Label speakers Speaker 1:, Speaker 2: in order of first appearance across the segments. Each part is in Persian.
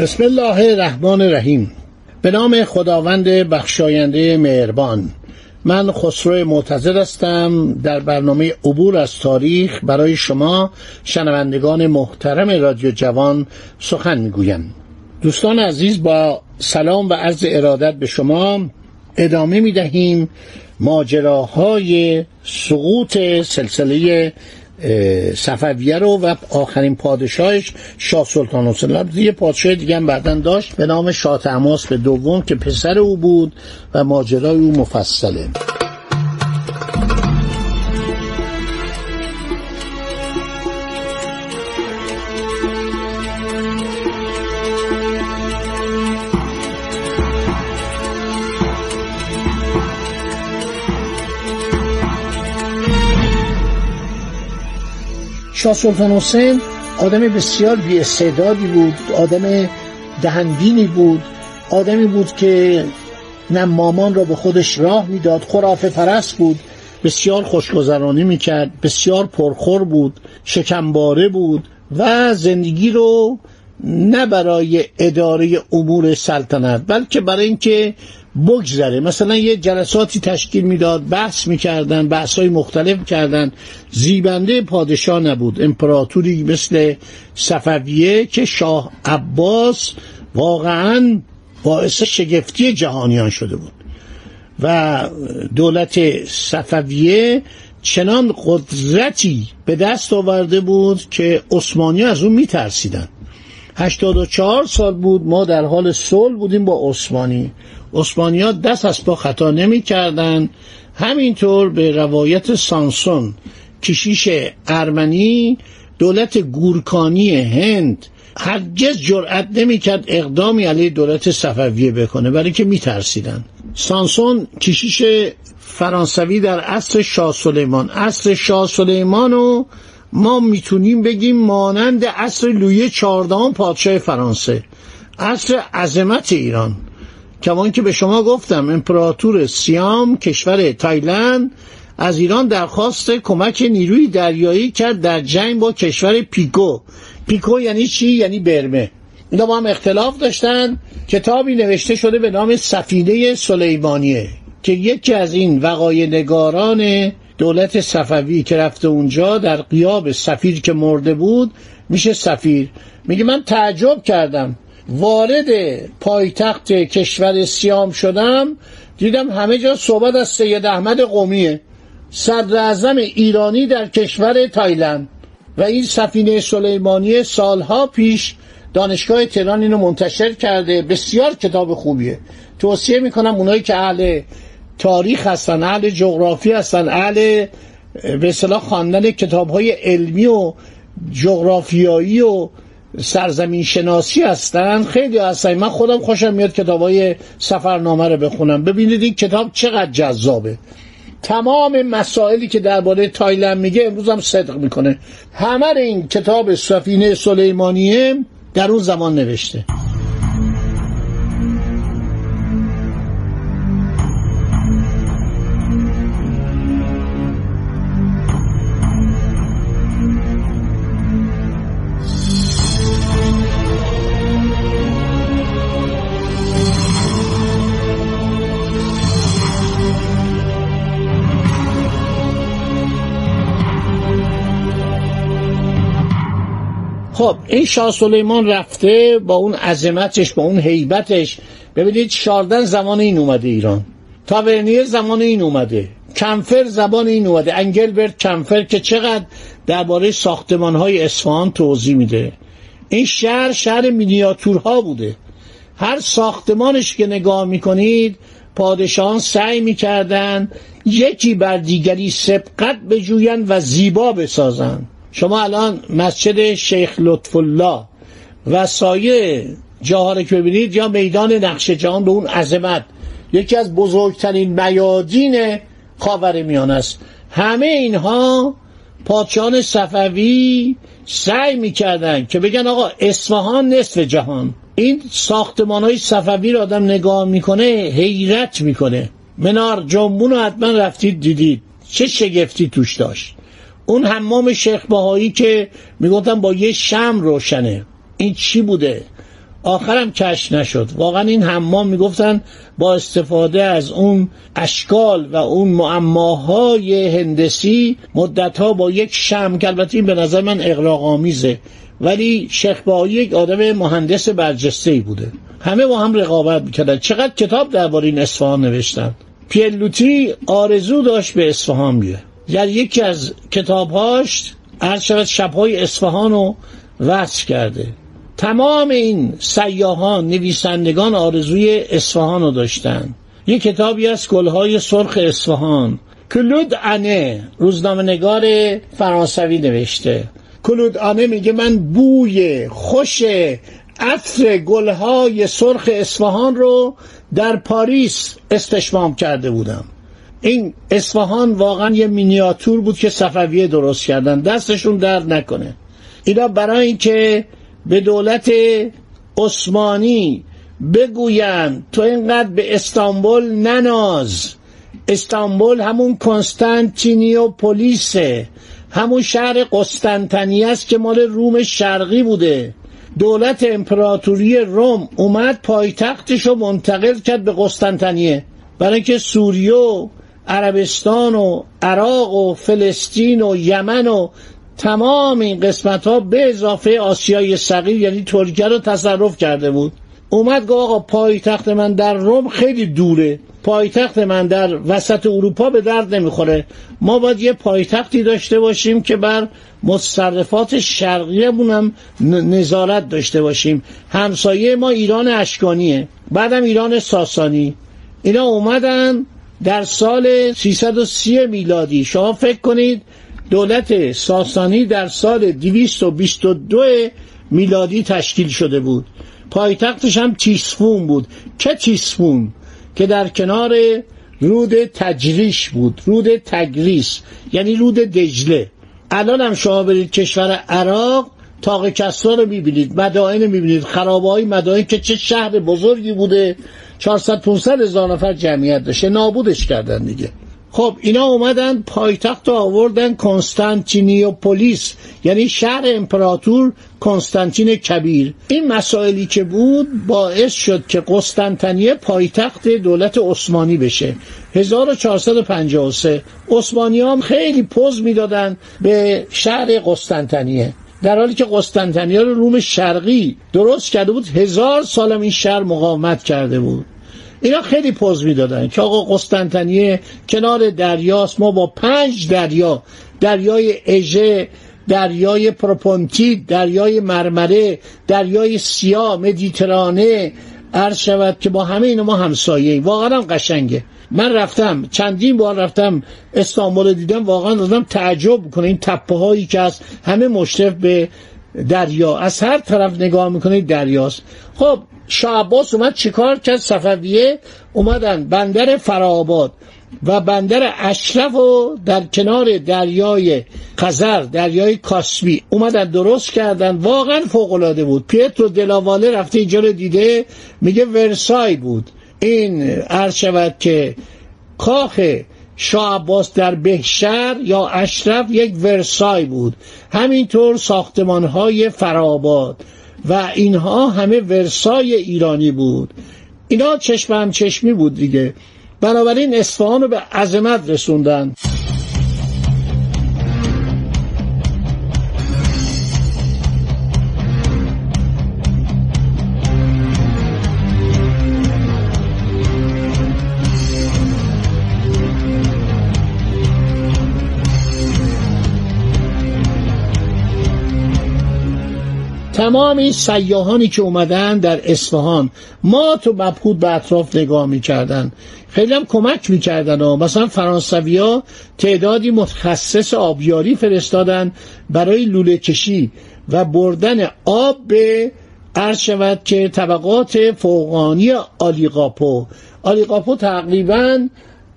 Speaker 1: بسم الله الرحمن الرحیم. به نام خداوند بخشاینده مهربان. من خسرو معتزد هستم در برنامه عبور از تاریخ برای شما شنوندگان محترم رادیو جوان سخن می‌گویم. دوستان عزیز با سلام و عرض ارادت به شما ادامه می دهیم ماجراهای سقوط سلسله صفویه رو و آخرین پادشاهش شاه سلطان حسین یه پادشاه دیگه هم بعدا داشت به نام شاه تماس به دوم که پسر او بود و ماجرای او مفصله. شاه سلطان حسین آدم بسیار بی بود آدم دهنبینی بود آدمی بود که نمامان را به خودش راه می‌داد خرافه پرست بود بسیار خوشگذرانی می‌کرد بسیار پرخور بود شکمباره بود و زندگی رو نه برای اداره امور سلطنت بلکه برای اینکه بگذره. مثلا یه جلساتی تشکیل می‌داد بحث می‌کردن بحث های مختلف کردن. زیبنده پادشاه نبود. امپراتوری مثل صفویه که شاه عباس واقعا باعث شگفتی جهانیان شده بود. و دولت صفویه چنان قدرتی به دست آورده بود که عثمانی از اون میترسیدن. 84 سال بود ما در حال صلح بودیم با عثمانی. ها دست از پا خطا نمی کردن همینطور به روایت سانسون کشیش ارمنی دولت گورکانی هند هرگز جرأت نمی‌کرد اقدامی علیه دولت صفویه بکنه. برای که میترسیدن. سانسون کشیش فرانسوی در عصر شاه سلیمان. عصر شاه سلیمان رو ما می‌تونیم بگیم مانند عصر لویه چهاردهم پادشاه فرانسه عصر عظمت ایران. کمان که به شما گفتم امپراتور سیام کشور تایلند از ایران درخواست کمک نیروی دریایی کرد در جنگ با کشور پیکو. پیکو یعنی چی؟ یعنی برمه. اینا با هم اختلاف داشتن. کتابی نوشته شده به نام سفینه سلیمانیه که یکی از این وقای نگاران دولت صفوی که رفته اونجا در قیاب سفیر که مرده بود میشه سفیر. میگه من تعجب کردم. وارد پایتخت کشور سیام شدم دیدم همه جا صحبت از سید احمد قومیه. صدر ایرانی در کشور تایلند. و این سفینه سلیمانی سالها پیش دانشگاه تهران اینو منتشر کرده. بسیار کتاب خوبیه. توصیه می‌کنم اونایی که اهل تاریخ هستن اهل جغرافی هستن اهل به اصطلاح خواندن کتاب های علمی و جغرافیایی و سرزمین شناسی هستن. خیلی هستن. من خودم خوشم میاد کتاب های سفرنامه رو بخونم. ببینید این کتاب چقدر جذابه. تمام مسائلی که درباره تایلند میگه امروز هم صدق می‌کنه. همه این کتاب سفینه سلیمانیه در اون زمان نوشته. خب این شاه سلیمان رفته با اون عظمتش با اون حیبتش. ببینید شاردن زمان این اومده ایران. تاورنیر زمان این اومده. کمفر زبان این اومده. انگلبرت کمفر که چقدر درباره ساختمان های اصفهان توضیح میده. این شهر شهر مینیاتورها بوده. هر ساختمانش که نگاه می‌کنید پادشاهان سعی می‌کردن یکی بر دیگری سبقت بجویند و زیبا بسازند. شما الان مسجد شیخ لطف الله و سایه جاها که ببینید یا میدان نقش جهان به اون عظمت یکی از بزرگترین میادین خاور میان است. همه اینها پادشاهان صفوی سعی می‌کردن که بگن آقا اصفهان نصف جهان. این ساختمان های صفوی رو آدم نگاه می‌کنه حیرت می‌کنه. منار جنبون رو حتما رفتید دیدید. چه شگفتی توش داشت. اون حمام شیخ باهایی که می‌گفتن با یه شم روشنه. این چی بوده؟ آخرم کش نشد. واقعا این حمام می‌گفتن با استفاده از اون اشکال و اون معماهای هندسی مدتها با یک شم که البته این به نظر من اقراق آمیزه ولی شیخ باهایی یک آدم مهندس برجسته ای بوده. همه با هم رقابت می‌کردن. چقدر کتاب درباره این اصفهان نوشتن؟ پیلوتی آرزو داشت به اصفهان بیه یعنی یکی از کتابهاش هر شود شبهای اصفهان رو وصل کرده. تمام این سیاهان نویسندگان آرزوی اصفهان رو داشتن. یه کتابی از گلهای سرخ اصفهان. کلود انه روزنامه نگار فرانسوی نوشته. کلود انه میگه من بوی خوش عطر گلهای سرخ اصفهان رو در پاریس استشمام کرده بودم. این اصفهان واقعا یه مینیاتور بود که صفویه درست کردن. دستشون درد نکنه. اینا برای اینکه به دولت عثمانی بگویند تو اینقدر به استانبول نناز. استانبول همون کنستانتینیو پلیسه همون شهر قسطنطنیه است که مال روم شرقی بوده. دولت امپراتوری روم اومد پایتختش رو منتقل کرد به قسطنطنیه. برای اینکه سوریه و عربستان و عراق و فلسطین و یمن و تمام این قسمت ها به اضافه آسیای صغیر یعنی ترکیه رو تصرف کرده بود. اومد گفت آقا پایتخت من در روم خیلی دوره. پایتخت من در وسط اروپا به درد نمی‌خوره. ما باید یه پایتختی داشته باشیم که بر متصرفات شرقیمون هم نظارت داشته باشیم. همسایه ما ایران اشکانیه. بعدم ایران ساسانی. اینا اومدن در سال 330 میلادی شما فکر کنید دولت ساسانی در سال 222 میلادی تشکیل شده بود. پایتختش هم تیسفون بود. چه تیسفون که در کنار رود تجریش بود. رود تگریس یعنی رود دجله. الان هم شما برید کشور عراق تاق کسرا رو می‌بینید مدائن می‌بینید خرابه های مدائن که چه شهر بزرگی بوده. 400 500 هزار نفر جمعیت داشته. نابودش کردن دیگه. خب اینا اومدن پایتخت آوردن کنستانتینیوپولیس یعنی شهر امپراتور کنستانتین کبیر. این مسائلی که بود باعث شد که قسطنطنیه پایتخت دولت عثمانی بشه. 1453 عثمانی هم خیلی پوز می‌دادن به شهر قسطنطنیه. در حالی که قسطنطنیه رو روم شرقی درست کرده بود هزار سالم این شهر مقاومت کرده بود. اینا خیلی پوز می‌دادن که آقا قسطنطنیه کنار دریاست ما با پنج دریا دریای اژه دریای پروپونتی دریای مرمره دریای سیاه مدیترانه عرض شود که با همه اینا ما همسایه واقعا هم قشنگه. من رفتم چندین بار رفتم استانبول دیدم واقعا دادم تعجب کنه این تپه هایی که از همه مشرف به دریا از هر طرف نگاه می‌کنید دریاست. خب شاه عباس اومد چیکار کرد؟ صفویه اومدن بندر فرآباد و بندر اشرف و در کنار دریای خزر دریای کاسپی اومدن درست کردن. واقعا فوق العاده بود. پیترو دلاواله رفته اینجا رو دیده میگه ورسای بود. این عرض شود که کاخ شاه عباس در بهشر یا اشرف یک ورسای بود. همینطور ساختمان های فرآباد و اینها همه ورسای ایرانی بود. اینا چشم هم چشمی بود دیگه. بنابراین اصفهان رو به عظمت رسوندن. تمام این سیاهانی که اومدن در اصفهان ما تو مبهود به اطراف نگاه می‌کردن. خیلی هم کمک می‌کردن و مثلا فرانسوی ها تعدادی متخصص آبیاری فرستادن برای لوله کشی و بردن آب به عرض شود که طبقات فوقانی آلیقاپو. آلیقاپو تقریبا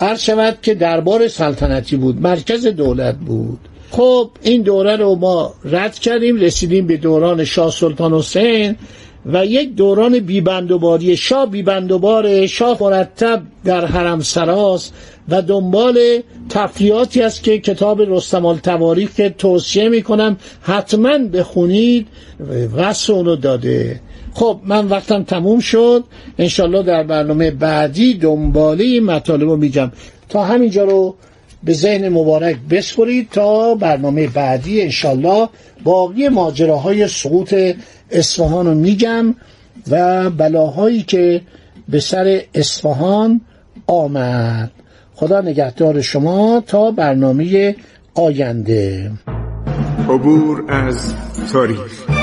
Speaker 1: عرض شود که دربار سلطنتی بود مرکز دولت بود. خب این دوره رو ما رد کردیم رسیدیم به دوران شاه سلطان حسین و یک دوران بیبندوباری. شاه بیبندوبار شاه مرتب در حرم سراس و دنبال تفریاتی است که کتاب رستم التواریخ که توصیه می‌کنم حتما بخونید وصف اونو داده. خب من وقتم تموم شد. انشالله در برنامه بعدی دنباله این مطالب رو میگم. تا همینجا رو به ذهن مبارک بسپرید تا برنامه بعدی انشالله باقی ماجراهای سقوط اصفهان رو میگم و بلاهایی که به سر اصفهان آمد. خدا نگهدار شما تا برنامه آینده.
Speaker 2: عبور از تاریخ.